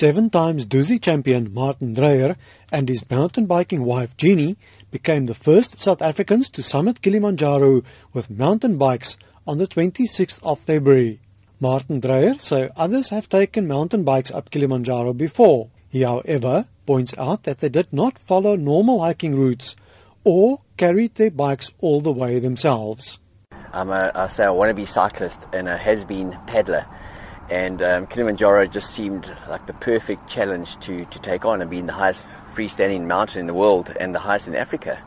Seven times Dusi champion Martin Dreyer and his mountain biking wife Jeannie became the first South Africans to summit Kilimanjaro with mountain bikes on the 26th of February. Martin Dreyer says others have taken mountain bikes up Kilimanjaro before. He, however, points out that they did not follow normal hiking routes or carried their bikes all the way themselves. I'm a, I say I want to be cyclist and a has-been paddler and um, Kilimanjaro just seemed like the perfect challenge to, to take on and being the highest freestanding mountain in the world and the highest in Africa.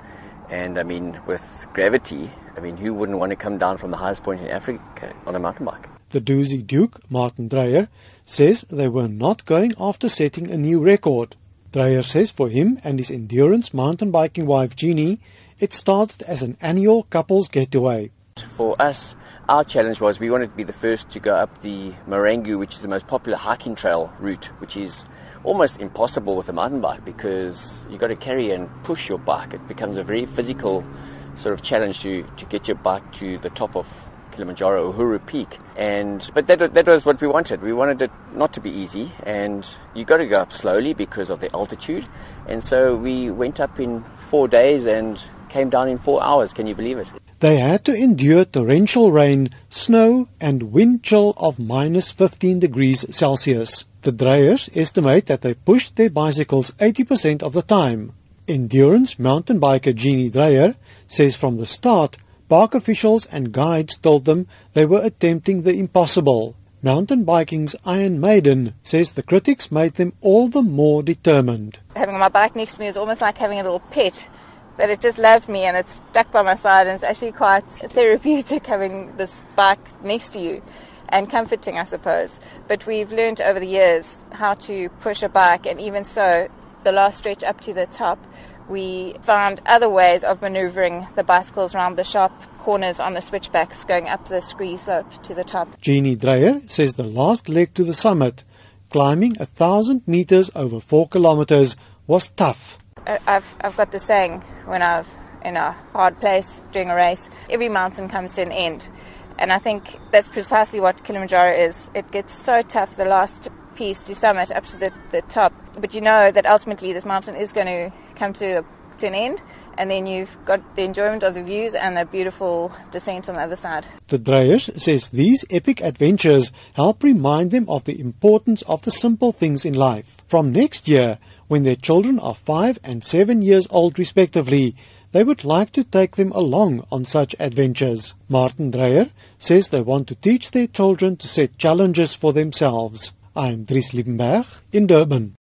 And I mean, with gravity, I mean, who wouldn't want to come down from the highest point in Africa on a mountain bike? The Dusi Duke, Martin Dreyer, says they were not going after setting a new record. Dreyer says for him and his endurance mountain biking wife Jeannie, it started as an annual couples getaway. For us, our challenge was we wanted to be the first to go up the Marangu, which is the most popular hiking trail route, which is almost impossible with a mountain bike because you've got to carry and push your bike. It becomes a very physical sort of challenge to, to get your bike to the top of Kilimanjaro, Uhuru Peak. And but that that was what we wanted. We wanted it not to be easy, and you got to go up slowly because of the altitude. And so we went up in four days and came down in four hours. Can you believe it? They had to endure torrential rain, snow, and wind chill of minus 15 degrees Celsius. The Dreyers estimate that they pushed their bicycles 80% of the time. Endurance mountain biker Jeannie Dreyer says from the start, park officials and guides told them they were attempting the impossible. Mountain biking's Iron Maiden says the critics made them all the more determined. Having my bike next to me is almost like having a little pet that it just loved me and it's stuck by my side and it's actually quite therapeutic having this bike next to you and comforting I suppose but we've learned over the years how to push a bike and even so the last stretch up to the top we found other ways of maneuvering the bicycles around the sharp corners on the switchbacks going up the scree slope to the top. Jeannie Dreyer says the last leg to the summit, climbing a thousand meters over four kilometers, was tough. I've, I've got the saying when I'm in a hard place doing a race, every mountain comes to an end. And I think that's precisely what Kilimanjaro is. It gets so tough, the last piece to summit up to the, the top. But you know that ultimately this mountain is going to come to, to an end. And then you've got the enjoyment of the views and the beautiful descent on the other side. The Dreyers says these epic adventures help remind them of the importance of the simple things in life. From next year, when their children are five and seven years old respectively, they would like to take them along on such adventures. Martin Dreyer says they want to teach their children to set challenges for themselves. I'm Dries Liebenberg in Durban.